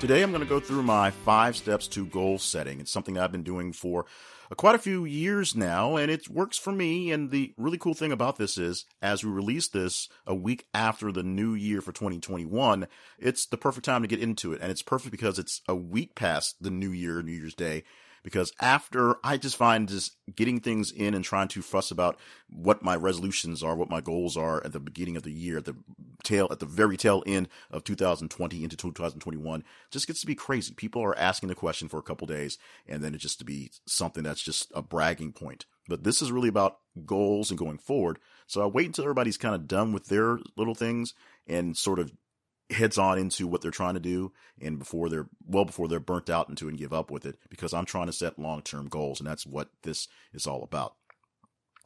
Today, I'm going to go through my five steps to goal setting. It's something I've been doing for uh, quite a few years now, and it works for me. And the really cool thing about this is, as we release this a week after the new year for 2021, it's the perfect time to get into it. And it's perfect because it's a week past the new year, New Year's Day, because after I just find just getting things in and trying to fuss about what my resolutions are, what my goals are at the beginning of the year, at the tail, at the very tail end of 2020 into 2021, just gets to be crazy. People are asking the question for a couple days and then it just to be something that's just a bragging point. But this is really about goals and going forward. So I wait until everybody's kind of done with their little things and sort of heads on into what they're trying to do and before they're well before they're burnt out into and give up with it because I'm trying to set long-term goals and that's what this is all about.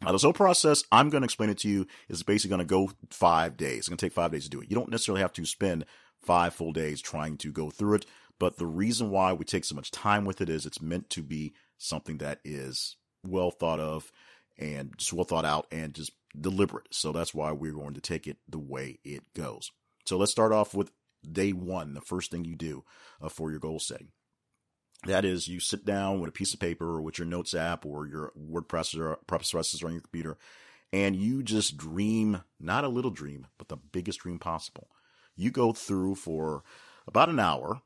Now, this whole process, I'm going to explain it to you, is basically going to go five days. It's going to take five days to do it. You don't necessarily have to spend five full days trying to go through it. But the reason why we take so much time with it is it's meant to be something that is well thought of and just well thought out and just deliberate. So that's why we're going to take it the way it goes. So let's start off with day one, the first thing you do uh, for your goal setting. That is, you sit down with a piece of paper or with your notes app or your or processor on your computer, and you just dream, not a little dream, but the biggest dream possible. You go through for about an hour.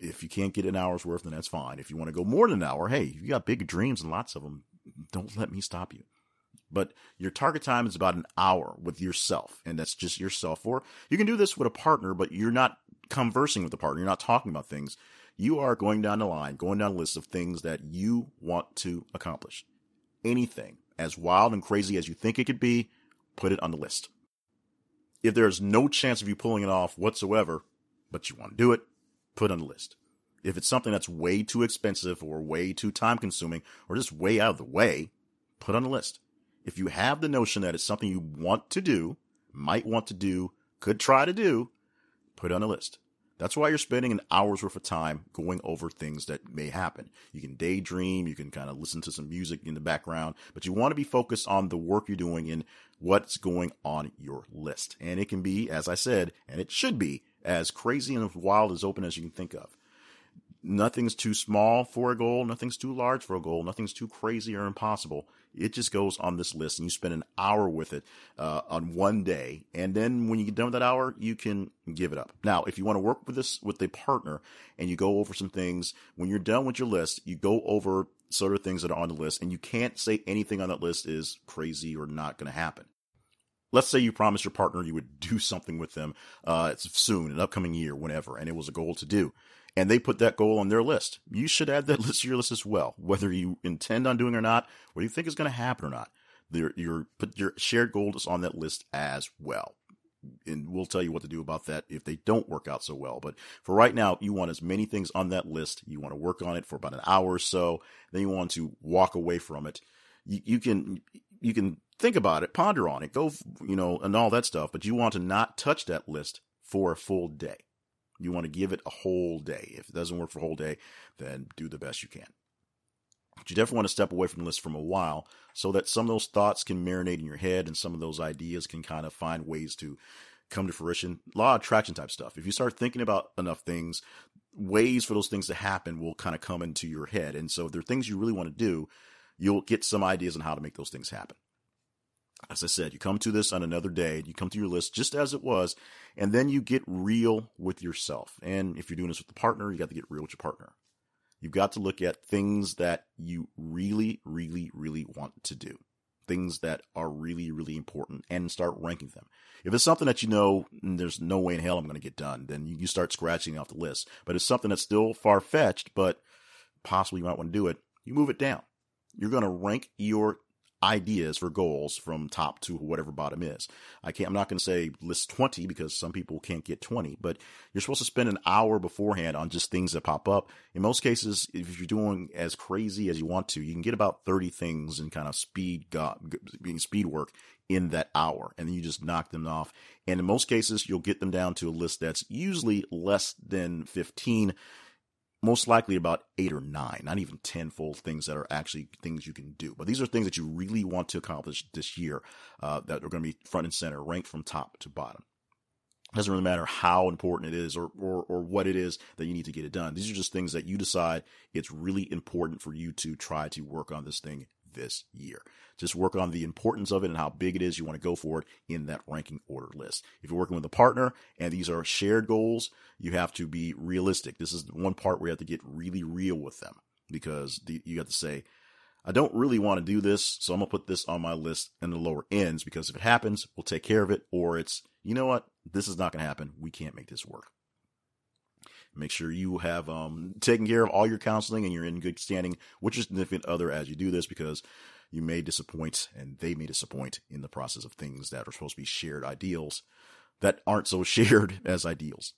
If you can't get an hour's worth, then that's fine. If you want to go more than an hour, hey, you got big dreams and lots of them. Don't let me stop you but your target time is about an hour with yourself and that's just yourself or you can do this with a partner but you're not conversing with the partner you're not talking about things you are going down the line going down a list of things that you want to accomplish. Anything as wild and crazy as you think it could be put it on the list. If there's no chance of you pulling it off whatsoever but you want to do it put it on the list. If it's something that's way too expensive or way too time consuming or just way out of the way put on the list. If you have the notion that it's something you want to do, might want to do, could try to do, put on a list. That's why you're spending an hour's worth of time going over things that may happen. You can daydream, you can kind of listen to some music in the background, but you want to be focused on the work you're doing and what's going on your list. And it can be, as I said, and it should be, as crazy and wild as open as you can think of nothing's too small for a goal, nothing's too large for a goal, nothing's too crazy or impossible. It just goes on this list, and you spend an hour with it uh, on one day, and then when you get done with that hour, you can give it up. Now, if you want to work with this with a partner, and you go over some things, when you're done with your list, you go over sort of things that are on the list, and you can't say anything on that list is crazy or not going to happen let's say you promised your partner you would do something with them uh, soon, an upcoming year, whenever, and it was a goal to do and they put that goal on their list. You should add that list to your list as well, whether you intend on doing or not, what you think is going to happen or not. Your, your, your shared goals on that list as well. And we'll tell you what to do about that if they don't work out so well. But for right now, you want as many things on that list. You want to work on it for about an hour or so. Then you want to walk away from it. You, you can, you can think about it, ponder on it, go, you know, and all that stuff. But you want to not touch that list for a full day. You want to give it a whole day. If it doesn't work for a whole day, then do the best you can. But you definitely want to step away from the list from a while so that some of those thoughts can marinate in your head and some of those ideas can kind of find ways to come to fruition. Law of attraction type stuff. If you start thinking about enough things, ways for those things to happen will kind of come into your head. And so if there are things you really want to do, you'll get some ideas on how to make those things happen as I said, you come to this on another day, you come to your list just as it was, and then you get real with yourself. And if you're doing this with a partner, you got to get real with your partner. You've got to look at things that you really, really, really want to do. Things that are really, really important and start ranking them. If it's something that you know mm, there's no way in hell I'm going to get done, then you start scratching off the list. But it's something that's still far fetched, but possibly you might want to do it, you move it down. You're going to rank your ideas for goals from top to whatever bottom is. I can't, I'm not going to say list 20 because some people can't get 20, but you're supposed to spend an hour beforehand on just things that pop up. In most cases, if you're doing as crazy as you want to, you can get about 30 things in kind of speed, being speed work in that hour and then you just knock them off. And in most cases, you'll get them down to a list that's usually less than 15 most likely about eight or nine, not even 10 full things that are actually things you can do. But these are things that you really want to accomplish this year uh, that are going to be front and center, ranked from top to bottom. It doesn't really matter how important it is or, or, or what it is that you need to get it done. These are just things that you decide it's really important for you to try to work on this thing this year. Just work on the importance of it and how big it is you want to go for it in that ranking order list. If you're working with a partner and these are shared goals, you have to be realistic. This is one part where you have to get really real with them because the, you have to say, I don't really want to do this, so I'm going to put this on my list in the lower ends because if it happens, we'll take care of it. Or it's, you know what? This is not going to happen. We can't make this work. Make sure you have um, taken care of all your counseling and you're in good standing with your significant other as you do this because you may disappoint and they may disappoint in the process of things that are supposed to be shared ideals that aren't so shared as ideals.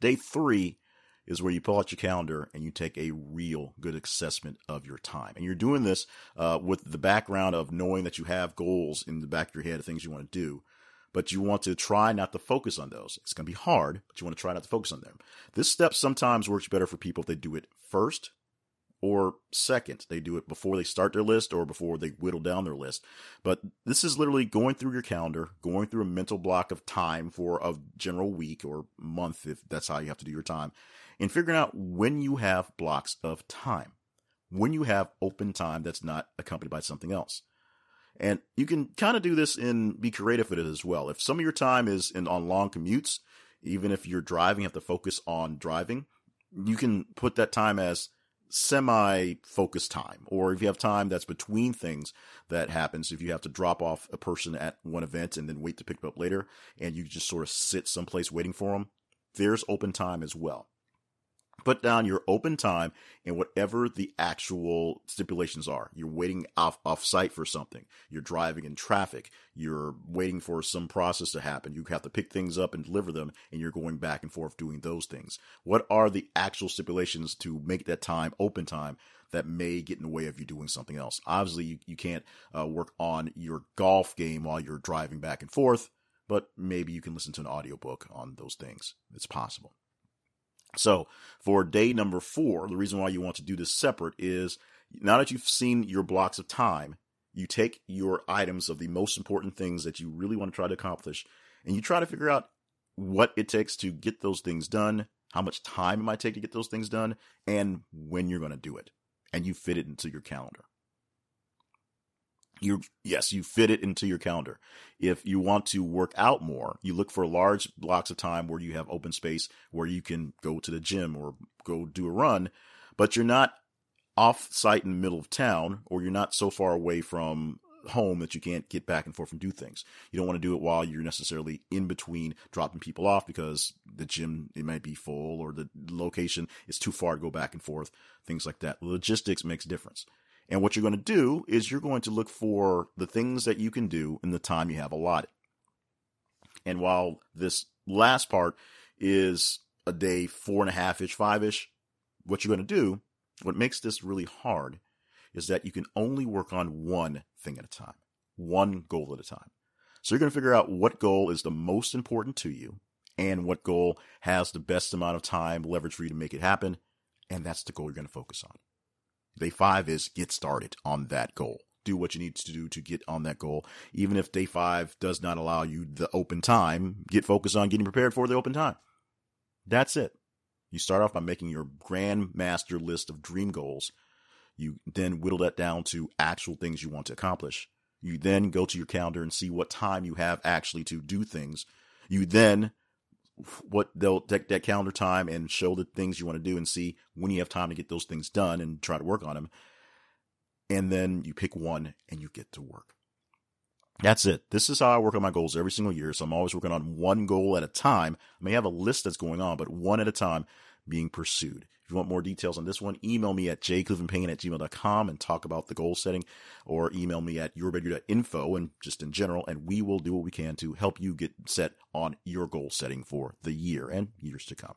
Day three is where you pull out your calendar and you take a real good assessment of your time. And you're doing this uh, with the background of knowing that you have goals in the back of your head of things you want to do but you want to try not to focus on those. It's going to be hard, but you want to try not to focus on them. This step sometimes works better for people if they do it first or second. They do it before they start their list or before they whittle down their list. But this is literally going through your calendar, going through a mental block of time for a general week or month, if that's how you have to do your time, and figuring out when you have blocks of time, when you have open time that's not accompanied by something else. And you can kind of do this and be creative with it as well. If some of your time is in on long commutes, even if you're driving, you have to focus on driving, you can put that time as semi focused time. Or if you have time that's between things that happens, if you have to drop off a person at one event and then wait to pick them up later, and you just sort of sit someplace waiting for them, there's open time as well put down your open time and whatever the actual stipulations are. You're waiting off, off site for something. You're driving in traffic. You're waiting for some process to happen. You have to pick things up and deliver them and you're going back and forth doing those things. What are the actual stipulations to make that time open time that may get in the way of you doing something else? Obviously, you, you can't uh, work on your golf game while you're driving back and forth, but maybe you can listen to an audiobook on those things. It's possible. So for day number four, the reason why you want to do this separate is now that you've seen your blocks of time, you take your items of the most important things that you really want to try to accomplish and you try to figure out what it takes to get those things done, how much time it might take to get those things done, and when you're going to do it. And you fit it into your calendar you yes, you fit it into your calendar. If you want to work out more, you look for large blocks of time where you have open space where you can go to the gym or go do a run, but you're not off site in the middle of town or you're not so far away from home that you can't get back and forth and do things. You don't want to do it while you're necessarily in between dropping people off because the gym it might be full or the location is too far to go back and forth, things like that. Logistics makes difference. And what you're going to do is you're going to look for the things that you can do in the time you have allotted. And while this last part is a day four and a half ish, five ish, what you're going to do, what makes this really hard is that you can only work on one thing at a time, one goal at a time. So you're going to figure out what goal is the most important to you and what goal has the best amount of time leverage for you to make it happen. And that's the goal you're going to focus on. Day five is get started on that goal. Do what you need to do to get on that goal. Even if day five does not allow you the open time, get focused on getting prepared for the open time. That's it. You start off by making your grand master list of dream goals. You then whittle that down to actual things you want to accomplish. You then go to your calendar and see what time you have actually to do things. You then what they'll take that calendar time and show the things you want to do and see when you have time to get those things done and try to work on them. And then you pick one and you get to work. That's it. This is how I work on my goals every single year. So I'm always working on one goal at a time. I may have a list that's going on, but one at a time being pursued. If you want more details on this one, email me at jclevelandpayne at gmail.com and talk about the goal setting or email me at yourbetteryou.info and just in general, and we will do what we can to help you get set on your goal setting for the year and years to come.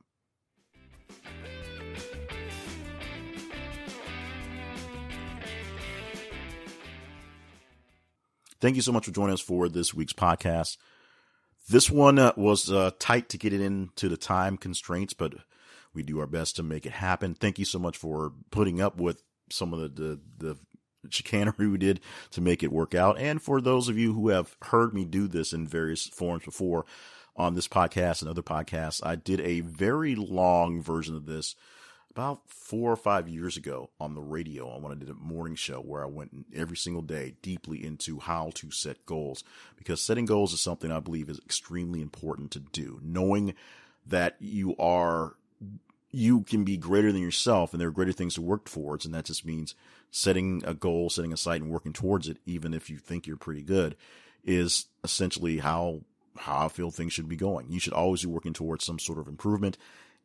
Thank you so much for joining us for this week's podcast. This one uh, was uh, tight to get it into the time constraints, but we do our best to make it happen. Thank you so much for putting up with some of the, the, the chicanery we did to make it work out. And for those of you who have heard me do this in various forms before on this podcast and other podcasts, I did a very long version of this about four or five years ago on the radio on when I did a morning show where I went every single day deeply into how to set goals because setting goals is something I believe is extremely important to do. Knowing that you are, you can be greater than yourself and there are greater things to work towards. And that just means setting a goal, setting a sight and working towards it, even if you think you're pretty good is essentially how how I feel things should be going. You should always be working towards some sort of improvement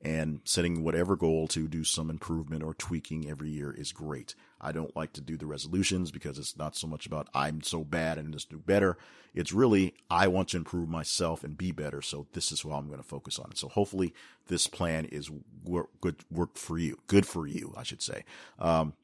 and setting whatever goal to do some improvement or tweaking every year is great. I don't like to do the resolutions because it's not so much about I'm so bad and just do better. It's really I want to improve myself and be better. So this is what I'm going to focus on. So hopefully this plan is work, good work for you, good for you, I should say. Um,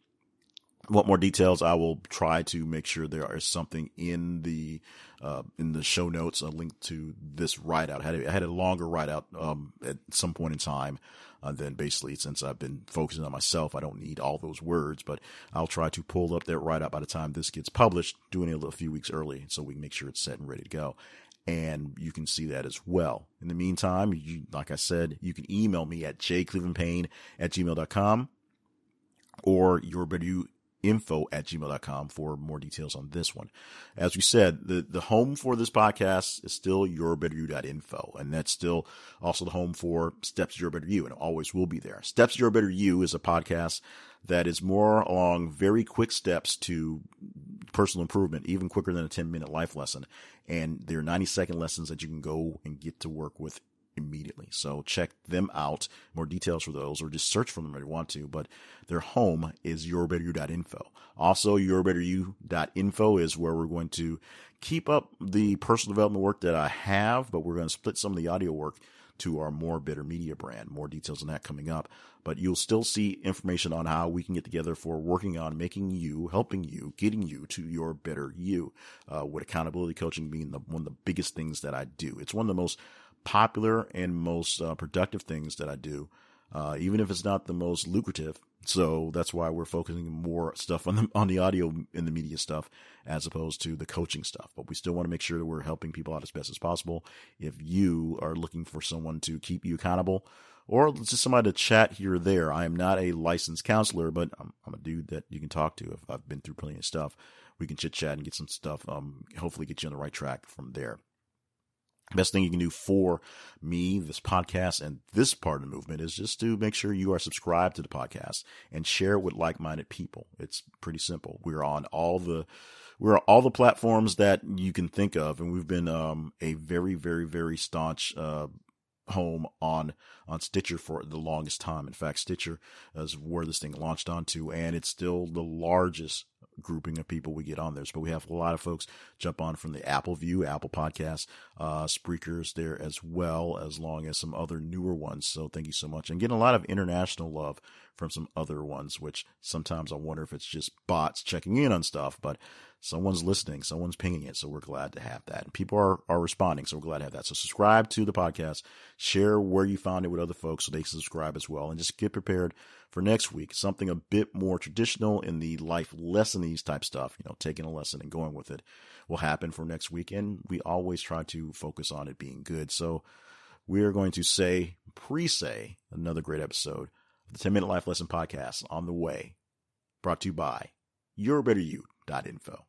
want more details, I will try to make sure there is something in the uh, in the show notes, a link to this write out. I had had a longer write out um, at some point in time. Uh, then basically, since I've been focusing on myself, I don't need all those words, but I'll try to pull up that write out by the time this gets published, doing it a few weeks early so we can make sure it's set and ready to go and you can see that as well. In the meantime, you, like I said, you can email me at jclevelandpayne at gmail.com or your info at gmail.com for more details on this one. As we said, the, the home for this podcast is still yourbetteryou.info. And that's still also the home for Steps Your Better You and it always will be there. Steps Your Better You is a podcast that is more along very quick steps to personal improvement, even quicker than a 10 minute life lesson. And there are 90 second lessons that you can go and get to work with immediately. So check them out. More details for those, or just search for them if you want to. But their home is yourbetteryou.info. Also, yourbetteryou.info is where we're going to keep up the personal development work that I have, but we're going to split some of the audio work to our more better media brand. More details on that coming up, but you'll still see information on how we can get together for working on making you, helping you, getting you to your better you. Uh, with accountability coaching being the, one of the biggest things that I do. It's one of the most popular and most uh, productive things that I do, uh, even if it's not the most lucrative. So that's why we're focusing more stuff on the on the audio and the media stuff as opposed to the coaching stuff. But we still want to make sure that we're helping people out as best as possible. If you are looking for someone to keep you accountable or just somebody to chat here or there, I am not a licensed counselor, but I'm, I'm a dude that you can talk to. If I've been through plenty of stuff, we can chit chat and get some stuff. Um, hopefully get you on the right track from there. Best thing you can do for me, this podcast, and this part of the movement is just to make sure you are subscribed to the podcast and share it with like-minded people. It's pretty simple. We're on all the we're on all the platforms that you can think of, and we've been um, a very, very, very staunch uh, home on on Stitcher for the longest time. In fact, Stitcher is where this thing launched onto, and it's still the largest grouping of people we get on there. But we have a lot of folks jump on from the Apple View, Apple Podcasts, uh, Spreakers there as well, as long as some other newer ones. So thank you so much. And getting a lot of international love from some other ones, which sometimes I wonder if it's just bots checking in on stuff, but someone's listening, someone's pinging it. So we're glad to have that. And people are, are responding. So we're glad to have that. So subscribe to the podcast, share where you found it with other folks so they can subscribe as well. And just get prepared for next week. Something a bit more traditional in the life lessonese type stuff, you know, taking a lesson and going with it will happen for next week. And we always try to focus on it being good. So we are going to say, pre say another great episode the 10 Minute Life Lesson Podcast on the way, brought to you by yourbetteryou.info.